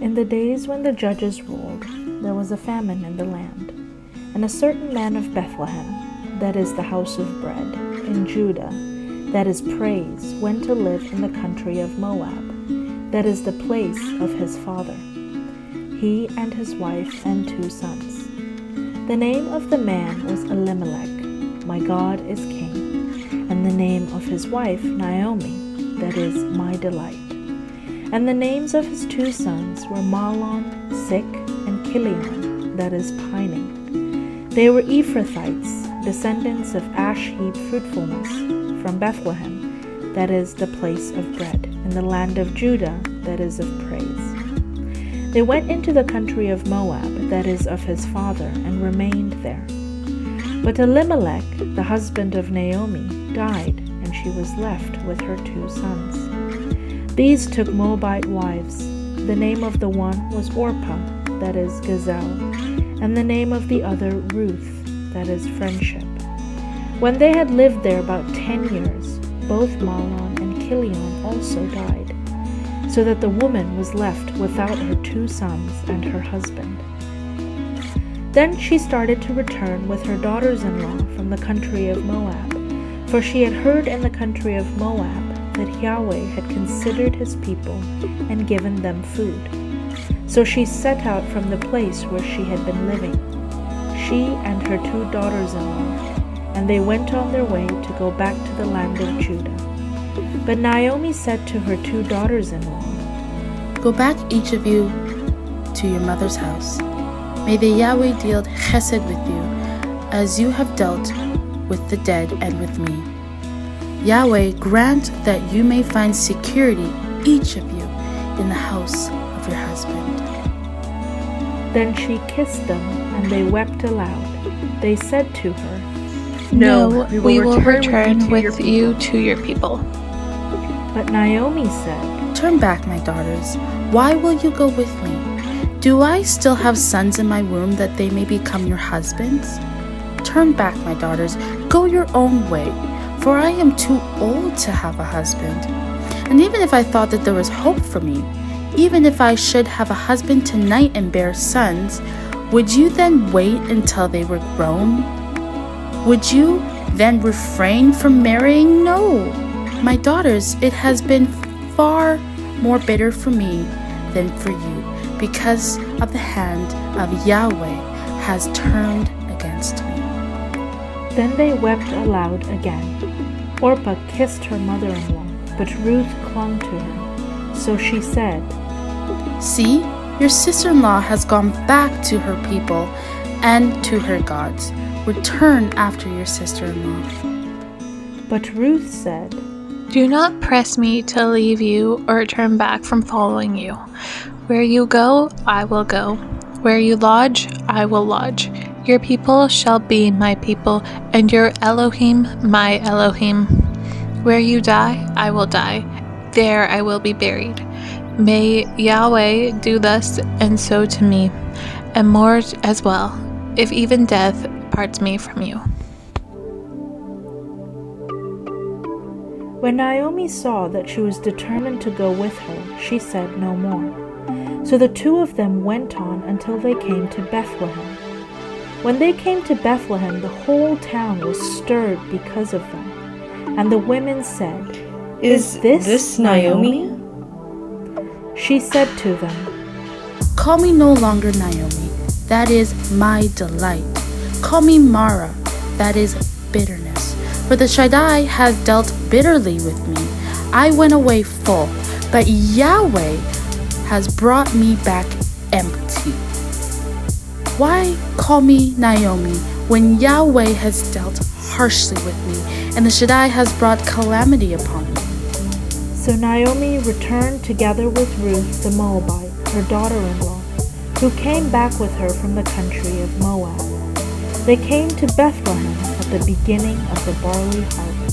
In the days when the judges ruled, there was a famine in the land, and a certain man of Bethlehem, that is the house of bread, in Judah, that is praise, went to live in the country of Moab, that is the place of his father, he and his wife and two sons. The name of the man was Elimelech, my God is king, and the name of his wife Naomi, that is my delight. And the names of his two sons were Mahlon, sick, and Kilion, that is pining. They were Ephrathites, descendants of ash heap fruitfulness, from Bethlehem, that is the place of bread, in the land of Judah, that is of praise. They went into the country of Moab, that is of his father, and remained there. But Elimelech, the husband of Naomi, died, and she was left with her two sons. These took Moabite wives. The name of the one was Orpah, that is gazelle, and the name of the other Ruth, that is friendship. When they had lived there about ten years, both Mahlon and Kilion also died, so that the woman was left without her two sons and her husband. Then she started to return with her daughters in law from the country of Moab, for she had heard in the country of Moab that Yahweh had considered his people and given them food. So she set out from the place where she had been living, she and her two daughters in law, and they went on their way to go back to the land of Judah. But Naomi said to her two daughters in law, Go back, each of you, to your mother's house. May the Yahweh deal chesed with you, as you have dealt with the dead and with me. Yahweh grant that you may find security, each of you, in the house of your husband. Then she kissed them, and they wept aloud. They said to her, No, we will, return, with you to your people. But Naomi said, Turn back, my daughters. Why will you go with me? Do I still have sons in my womb that they may become your husbands? Turn back, my daughters. Go your own way for I am too old to have a husband. And even if I thought that there was hope for me, even if I should have a husband tonight and bear sons, would you then wait until they were grown? Would you then refrain from marrying? No. My daughters, it has been far more bitter for me than for you, because of the hand of Yahweh has turned against me. Then they wept aloud again. Orpah kissed her mother in law, but Ruth clung to her. So she said, See, your sister in law has gone back to her people and to her gods. Return after your sister in law. But Ruth said, Do not press me to leave you or turn back from following you. Where you go, I will go. Where you lodge, I will lodge. Your people shall be my people, and your Elohim my Elohim. Where you die, I will die. There I will be buried. May Yahweh do thus and so to me, and more as well, if even death parts me from you. When Naomi saw that she was determined to go with her, she said no more. So the two of them went on until they came to Bethlehem. When they came to Bethlehem, the whole town was stirred because of them. And the women said, Is this, this Naomi? She said to them, Call me no longer Naomi, that is my delight. Call me Mara, that is bitterness. For the Shaddai has dealt bitterly with me. I went away full, but Yahweh has brought me back empty. Why call me Naomi when Yahweh has dealt harshly with me and the Shaddai has brought calamity upon me? So Naomi returned together with Ruth the Moabite, her daughter in law, who came back with her from the country of Moab. They came to Bethlehem at the beginning of the barley harvest.